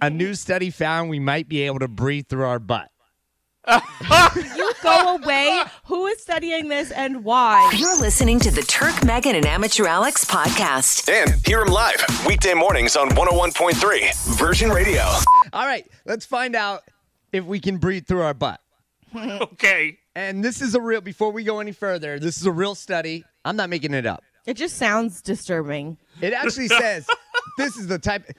A new study found we might be able to breathe through our butt. You go away. Who is studying this and why? You're listening to the Turk, Megan, and Amateur Alex podcast. And hear him live weekday mornings on 101.3 Virgin Radio. All right, let's find out if we can breathe through our butt. Okay. And this is a real, before we go any further, this is a real study. I'm not making it up. It just sounds disturbing. It actually says this is the type.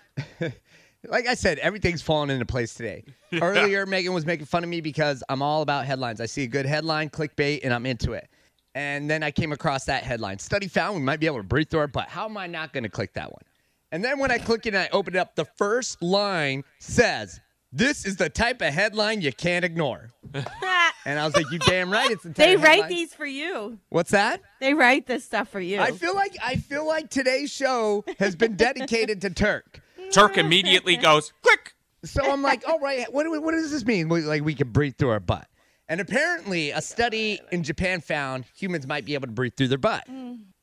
Like I said, everything's falling into place today. Earlier, Megan was making fun of me because I'm all about headlines. I see a good headline, clickbait, and I'm into it. And then I came across that headline. Study found we might be able to breathe through our butt. How am I not going to click that one? And then when I click it and I open it up, the first line says, This is the type of headline you can't ignore. And I was like, You damn right. It's the type they of write headline." these for you. What's that? They write this stuff for you. I feel like I feel like today's show has been dedicated to Turk. Turk immediately goes, click. So I'm like, all right, what, what does this mean? Like we can breathe through our butt. And apparently, a study in Japan found humans might be able to breathe through their butt.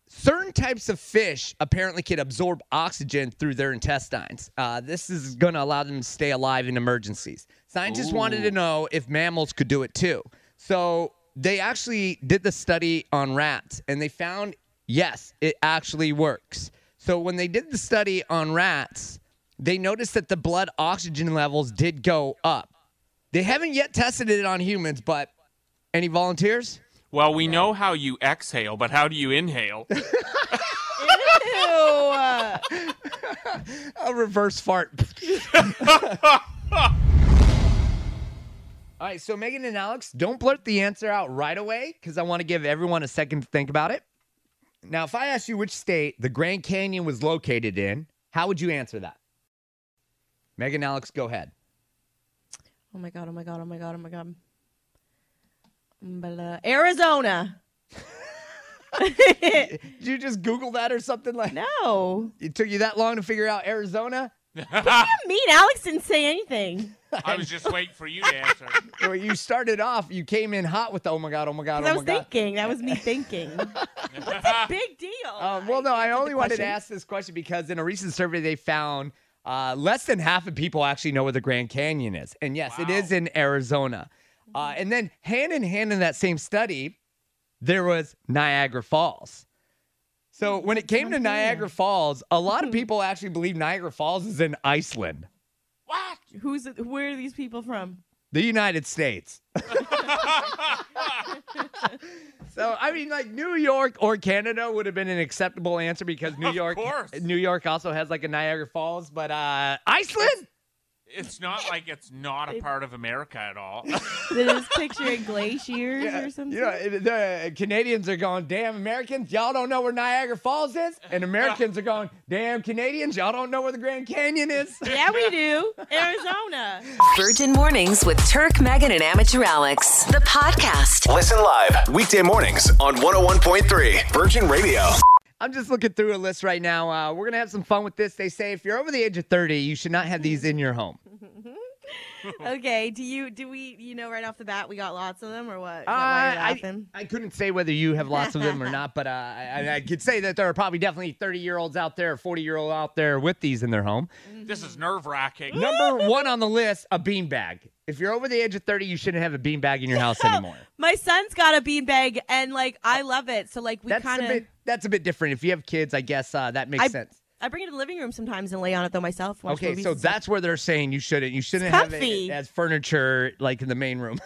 Certain types of fish apparently can absorb oxygen through their intestines. Uh, this is going to allow them to stay alive in emergencies. Scientists wanted to know if mammals could do it too. So they actually did the study on rats and they found yes, it actually works. So when they did the study on rats, they noticed that the blood oxygen levels did go up. They haven't yet tested it on humans, but any volunteers? Well, we know how you exhale, but how do you inhale? Ew. A reverse fart. All right, so Megan and Alex, don't blurt the answer out right away because I want to give everyone a second to think about it. Now, if I asked you which state the Grand Canyon was located in, how would you answer that? Megan Alex, go ahead. Oh my god! Oh my god! Oh my god! Oh my god! Blah. Arizona. Did you just Google that or something like No. It took you that long to figure out Arizona? I mean, Alex didn't say anything. I was just waiting for you to answer. Well, you started off, you came in hot with the oh my God, oh my God, oh I my was God. thinking. That was me thinking. Big deal. Um, well, no, I answered only the wanted to ask this question because in a recent survey they found uh, less than half of people actually know where the Grand Canyon is, and yes, it is in Arizona. Uh, and then hand in hand in that same study, there was Niagara Falls. So when it came to Niagara Falls, a lot of people actually believe Niagara Falls is in Iceland, What? Who's where are these people from? the United States. so I mean, like New York or Canada would have been an acceptable answer because New York. New York also has like a Niagara Falls, but uh, Iceland. It's not like it's not a part of America at all. They're just picturing glaciers or something. You know, it- the Canadians are going, damn Americans, y'all don't know where Niagara Falls is, and Americans are going, damn Canadians, y'all don't know where the Grand Canyon is. yeah, we do. Arizona. Virgin Mornings with Turk, Megan, and Amateur Alex. The podcast. Listen live weekday mornings on 101.3 Virgin Radio. I'm just looking through a list right now. Uh, we're gonna have some fun with this. They say if you're over the age of 30, you should not have these in your home. Okay. Do you do we you know right off the bat we got lots of them or what? Uh, I. I couldn't say whether you have lots of them or not, but uh, I, I could say that there are probably definitely 30 year olds out there, 40 year old out there with these in their home. this is nerve wracking. Number one on the list, a beanbag. If you're over the age of 30, you shouldn't have a beanbag in your house anymore. My son's got a beanbag and like I love it. So like we That's kind of. That's a bit different. If you have kids, I guess uh, that makes I- sense. I bring it to the living room sometimes and lay on it though myself. Okay, so that's where they're saying you shouldn't. You shouldn't have it as furniture, like in the main room.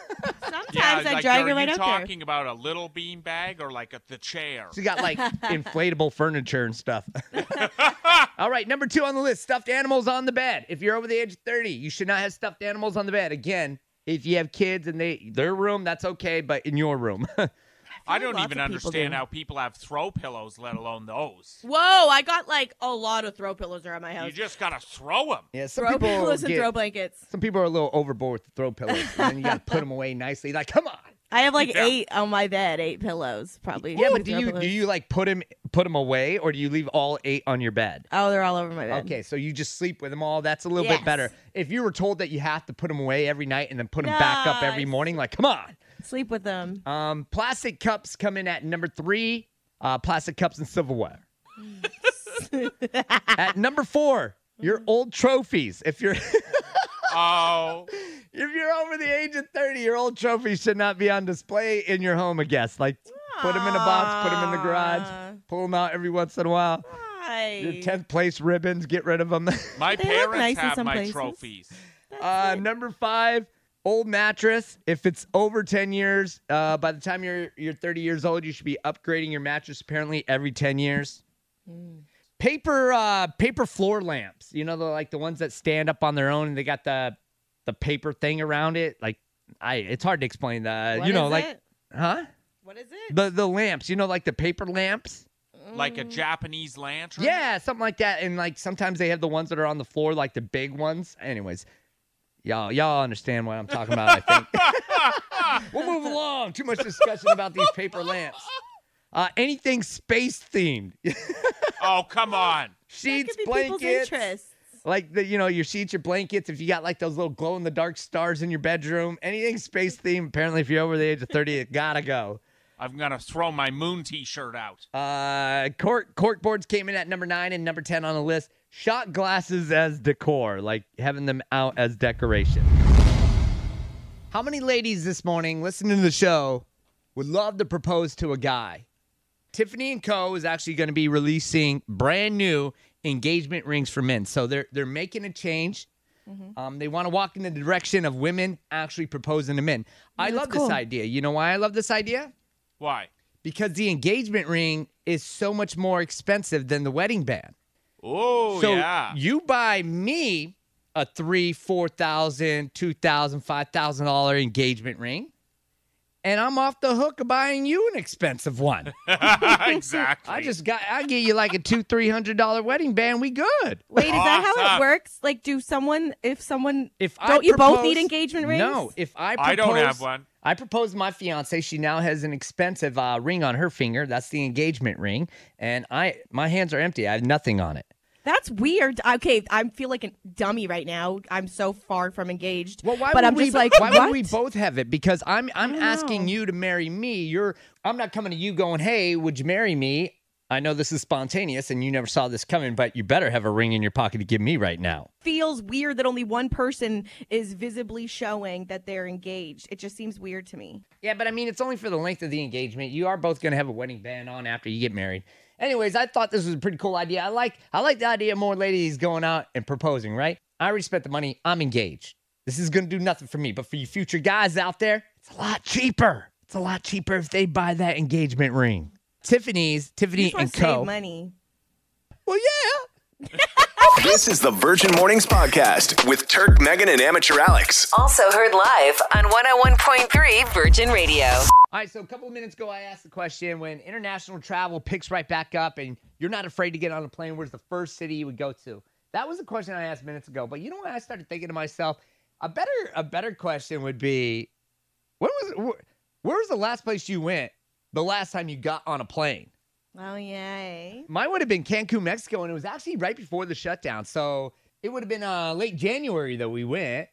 Sometimes Yeah, I like, drag are it right you out there. talking about a little bean bag or like a, the chair? She got like inflatable furniture and stuff. All right, number two on the list stuffed animals on the bed. If you're over the age of 30, you should not have stuffed animals on the bed. Again, if you have kids and they their room, that's okay, but in your room. I don't even understand do. how people have throw pillows, let alone those. Whoa! I got like a lot of throw pillows around my house. You just gotta throw them. yeah, some throw people pillows and throw blankets. some people are a little overboard with the throw pillows, and then you got to put them away nicely. Like, come on. I have like Yeah. eight on my bed, eight pillows probably. Yeah, Ooh, but do you pillows. do you like put them put them away, or do you leave all eight on your bed? Oh, they're all over my bed. Okay, so you just sleep with them all. That's a little bit better. If you were told that you have to put them away every night and then put them back up every morning, like, come on. Sleep with them. Um, plastic cups come in at number three. Uh, plastic cups and silverware. at number four, Your old trophies. If you're Oh, if you're over the age of 30, your old trophies should not be on display in your home, I guess. Like put them in a box, put them in the garage, pull them out every once in a while. Why? Your 10th place ribbons, get rid of them. my They parents nice have my places. trophies. Uh, number five, old mattress. If it's over 10 years, uh, by the time you're you're 30 years old, you should be upgrading your mattress apparently every 10 years. Paper uh, paper floor lamps. You know, the like the ones that stand up on their own and they got the the paper thing around it. Like I it's hard to explain that. What you know, is like it? huh? What is it? The the lamps, you know, like the paper lamps. Like a Japanese lantern. Yeah, something like that. And like sometimes they have the ones that are on the floor, like the big ones. Anyways, y'all y'all understand what I'm talking about. I think. we'll move along. Too much discussion about these paper lamps. Uh, anything space themed, Oh, come on. Sheets, could be people's blankets, like the you know your sheets, your blankets. If you got like those little glow in the dark stars in your bedroom, anything space themed. Apparently, if you're over the age of 30, it gotta go. I'm gonna throw my moon T-shirt out. Uh, cork cork boards came in at number nine and number ten on the list. Shot glasses as decor, like having them out as decoration. How many ladies this morning listening to the show would love to propose to a guy? Tiffany and Co is actually going to be releasing brand new engagement rings for men. So they're they're making a change. Um, they want to walk in the direction of women actually proposing to men. I love cool. this idea. You know why I love this idea? Why? because the engagement ring is so much more expensive than the wedding band. Oh, so yeah. you buy me a three, four thousand, two thousand, five thousand dollar engagement ring, and I'm off the hook of buying you an expensive one. exactly. I just got I get you like a two, three hundred dollar wedding band. We good. Wait, is that how it works? Like, do someone, if someone, If don't you both need engagement rings? No, if I propose, I don't have one. I proposed to my fiance. She now has an expensive uh, ring on her finger. That's the engagement ring, and I my hands are empty. I have nothing on it. That's weird. Okay, I feel like a dummy right now. I'm so far from engaged. Well, why but would I'm we, just like, why what? would we both have it? Because I'm I'm asking know. you to marry me. You're I'm not coming to you going, hey, would you marry me? I know this is spontaneous and you never saw this coming, but you better have a ring in your pocket to give me right now. feels weird that only one person is visibly showing that they're engaged. It just seems weird to me. Yeah, but I mean, it's only for the length of the engagement. You are both going to have a wedding band on after you get married. Anyways, I thought this was a pretty cool idea. I like I like the idea of more ladies going out and proposing, right? I already spent the money. I'm engaged. This is going to do nothing for me, but for you future guys out there, it's a lot cheaper. It's a lot cheaper if they buy that engagement ring. Tiffany's, You Tiffany just and to save Co. money. Well, yeah. This is the Virgin Mornings Podcast with Turk, Megan, and Amateur Alex. Also heard live on 101.3 Virgin Radio. All right, so a couple of minutes ago, I asked the question when international travel picks right back up and you're not afraid to get on a plane, where's the first city you would go to? That was a question I asked minutes ago. But you know what? I started thinking to myself, a better a better question would be, when was where, where was the last place you went the last time you got on a plane? Oh, yay. Mine would have been Cancun, Mexico, and it was actually right before the shutdown. So it would have been uh, late January that we went,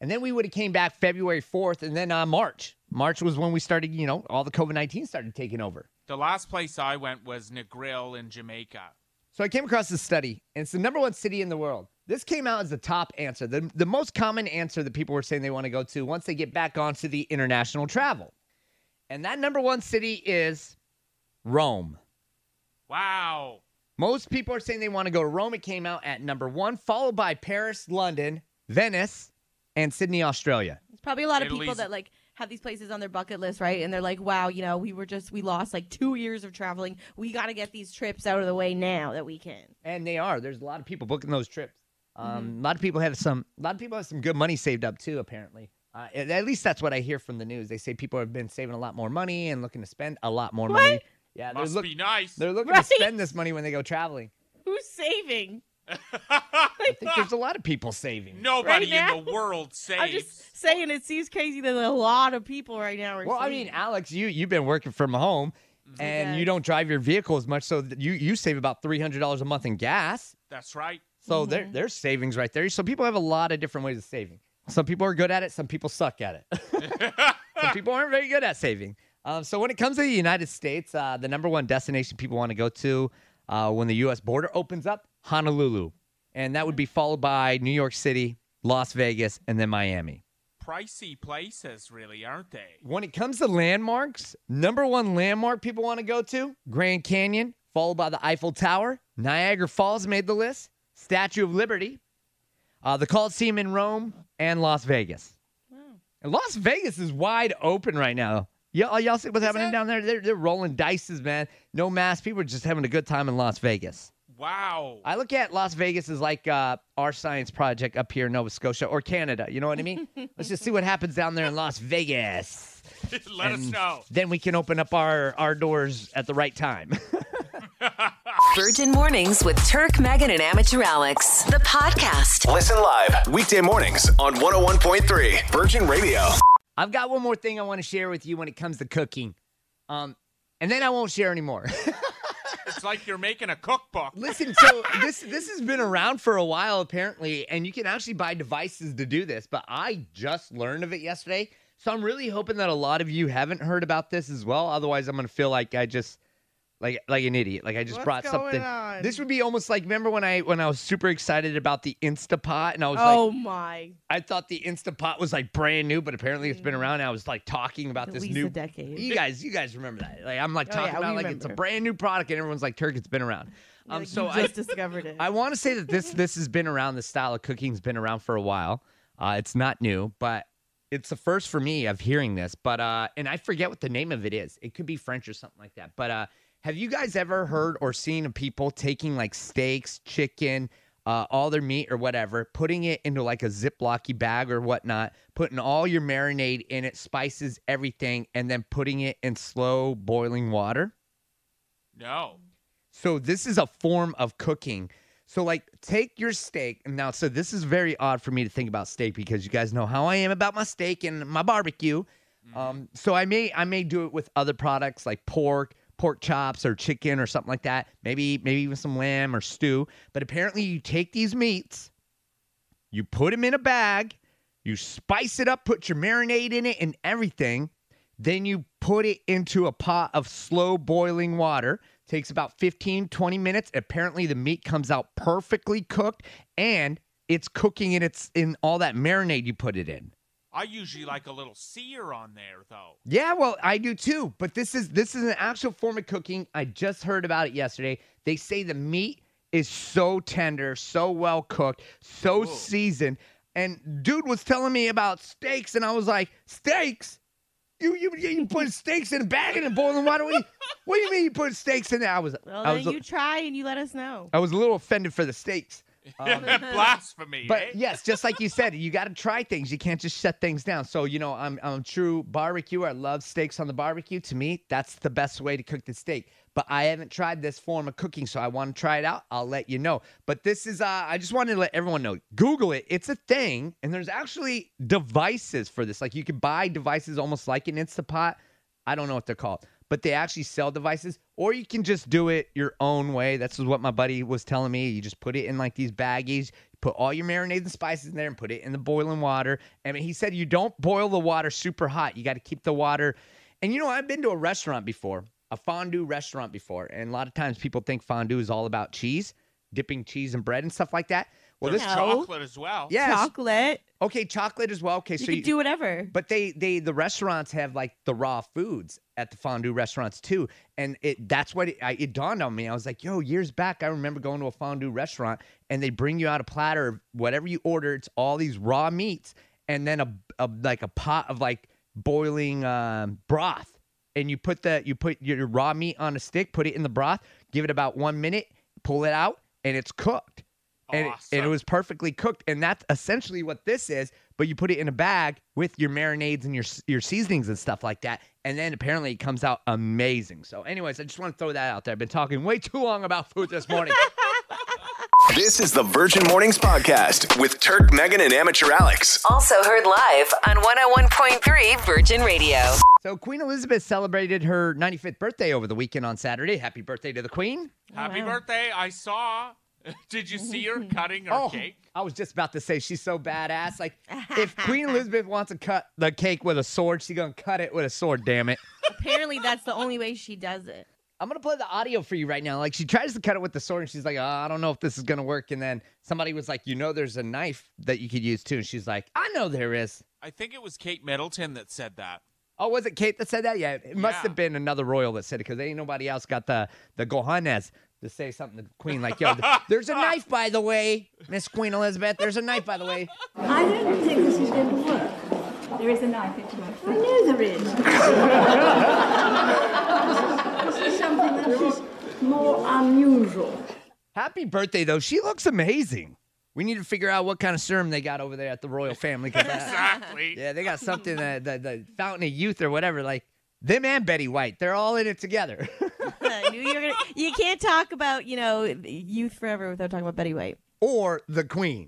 and then we would have came back February fourth, and then uh, March. March was when we started. You know, all the COVID nineteen started taking over. The last place I went was Negril in Jamaica. So I came across this study, and it's the number one city in the world. This came out as the top answer, the, the most common answer that people were saying they want to go to once they get back onto the international travel. And that number one city is Rome. Wow. Most people are saying they want to go to Rome. It came out at number one, followed by Paris, London, Venice, and Sydney, Australia. There's probably a lot of people that like have these places on their bucket list, right? And they're like, wow, you know, we were just, we lost like two years of traveling. We got to get these trips out of the way now that we can. And they are. There's a lot of people booking those trips. Um, A lot of people have some. A lot of people have some good money saved up too. Apparently, uh, at at least that's what I hear from the news. They say people have been saving a lot more money and looking to spend a lot more money. Yeah, they're, Must look, be nice. they're looking Right? to spend this money when they go traveling. Who's saving? I think there's a lot of people saving. Nobody Right in the world saves. I'm just saying it seems crazy that a lot of people right now are Well, I mean, Alex, you you've been working from home, and you don't drive your vehicle as much, so you you save about three hundred dollars a month in gas. That's right. So there there's savings right there. So people have a lot of different ways of saving. Some people are good at it. Some people suck at it. some people aren't very good at saving. Um, so when it comes to the United States, uh, the number one destination people want to go to uh, when the U.S. border opens up, Honolulu. and that would be followed by New York City, Las Vegas, and then Miami. Pricey places, really, aren't they? When it comes to landmarks, number one landmark people want to go to Grand Canyon, followed by the Eiffel Tower. Niagara Falls made the list. Statue of Liberty, uh, the Coliseum in Rome, and Las Vegas. Wow. And Las Vegas is wide open right now. Y'all, y'all see what's happening it? down there? They're, they're rolling dices, man. No mask. People are just having a good time in Las Vegas. Wow. I look at Las Vegas as like uh, our science project up here in Nova Scotia or Canada. You know what I mean? Let's just see what happens down there in Las Vegas. Let us know. Then we can open up our, our doors at the right time. Virgin Mornings with Turk, Megan, and Amateur Alex. The podcast. Listen live weekday mornings on 101.3 Virgin Radio. I've got one more thing I want to share with you when it comes to cooking. Um, and then I won't share anymore. It's like you're making a cookbook. Listen, so this this has been around for a while apparently, and you can actually buy devices to do this. But I just learned of it yesterday, so I'm really hoping that a lot of you haven't heard about this as well. Otherwise, I'm gonna feel like I just like like an idiot, like I just What's brought something. on? This would be almost like remember when I when I was super excited about the Instapot, and I was like Oh like, my. I thought the Instapot was like brand new, but apparently it's been around. And I was like talking about At this new a decade. You guys, you guys remember that? Like I'm like Oh, talking yeah, about like it's a brand new product, and everyone's like, "Turk, it's been around." You're Um, like, so you I, just discovered it. I want to say that this this has been around. The style of cooking's been around for a while. Uh, it's not new, but it's the first for me of hearing this. But uh, and I forget what the name of it is. It could be French or something like that. But uh, have you guys ever heard or seen people taking like steaks, chicken, uh, all their meat or whatever, putting it into like a Ziplocky bag or whatnot, putting all your marinade in it, spices, everything, and then putting it in slow boiling water? No. So this is a form of cooking. So like take your steak and now so this is very odd for me to think about steak because you guys know how I am about my steak and my barbecue. Um so I may I may do it with other products like pork, pork chops or chicken or something like that. Maybe maybe even some lamb or stew. But apparently you take these meats, you put them in a bag, you spice it up, put your marinade in it and everything. Then you put it into a pot of slow boiling water. Takes about 15, 20 minutes. Apparently the meat comes out perfectly cooked and it's cooking in its in all that marinade you put it in. I usually like a little sear on there, though. Yeah, well, I do too. But this is this is an actual form of cooking. I just heard about it yesterday. They say the meat is so tender, so well cooked, so Whoa. seasoned. And dude was telling me about steaks, and I was like, steaks? You you you put steaks in a bag and in boiling water? What do, you, what do you mean you put steaks in there? I was well, I then was you try and you let us know. I was a little offended for the steaks. Um, Blasphemy. but eh? yes, just like you said, you got to try things. You can't just shut things down. So you know, I'm I'm a true barbecue. I love steaks on the barbecue. To me, that's the best way to cook the steak. But I haven't tried this form of cooking, so I want to try it out. I'll let you know. But this is uh, I just wanted to let everyone know. Google it. It's a thing, and there's actually devices for this. Like you can buy devices almost like an Instapot. I don't know what they're called, but they actually sell devices, or you can just do it your own way. That's what my buddy was telling me. You just put it in like these baggies, put all your marinades and spices in there, and put it in the boiling water. And he said you don't boil the water super hot. You got to keep the water. And you know, I've been to a restaurant before, a fondue restaurant before, and a lot of times people think fondue is all about cheese, dipping cheese and bread and stuff like that. Well, There's this, No. chocolate as well. yes, Chocolate. okay, chocolate as well. Okay, You so can you, do whatever. but they they the restaurants have like the raw foods at the fondue restaurants too, and it that's what it, I, it dawned on me. I was like, yo, years back, I remember going to a fondue restaurant and they bring you out a platter of whatever you order. It's all these raw meats and then a, a like a pot of like boiling um, broth, and you put the you put your raw meat on a stick, put it in the broth, give it about one minute, pull it out, and it's cooked and, it, and it was perfectly cooked and that's essentially what this is but you put it in a bag with your marinades and your your seasonings and stuff like that and then apparently it comes out amazing so anyways i just want to throw that out there i've been talking way too long about food this morning This is the Virgin Mornings Podcast with Turk, Megan, and Amateur Alex. Also heard live on 101.3 Virgin Radio. so queen elizabeth celebrated her 95th birthday over the weekend on saturday happy birthday to the queen Happy wow. birthday. I saw. Did you see her mm-hmm. cutting her oh cake? i was just about to say she's so badass like if queen elizabeth wants to cut the cake with a sword she's gonna cut it with a sword damn it Apparently, that's the only way she does it. I'm gonna play the audio for you right now. Like she tries to cut it with the sword, and she's like, oh, "I don't know if this is gonna work." And then somebody was like, "You know, there's a knife that you could use too." And she's like, "I know there is." I think it was Kate Middleton that said that. Oh, was it Kate that said that? Yeah, it must Yeah. have been another royal that said it because ain't nobody else got the the gohanes to say something to the queen like, "Yo, there's a knife by the way, Miss Queen Elizabeth. There's a knife by the way." I don't think this is going to work. There is a knife into my I know there is. this is something that is more unusual. Happy birthday though. She looks amazing. We need to figure out what kind of serum they got over there at the royal family. 'cause that- Exactly. Yeah, they got something that the, the fountain of youth or whatever. Like them and Betty White, they're all in it together. Knew you were gonna. You can't talk about you know youth forever without talking about Betty White. or the Queen.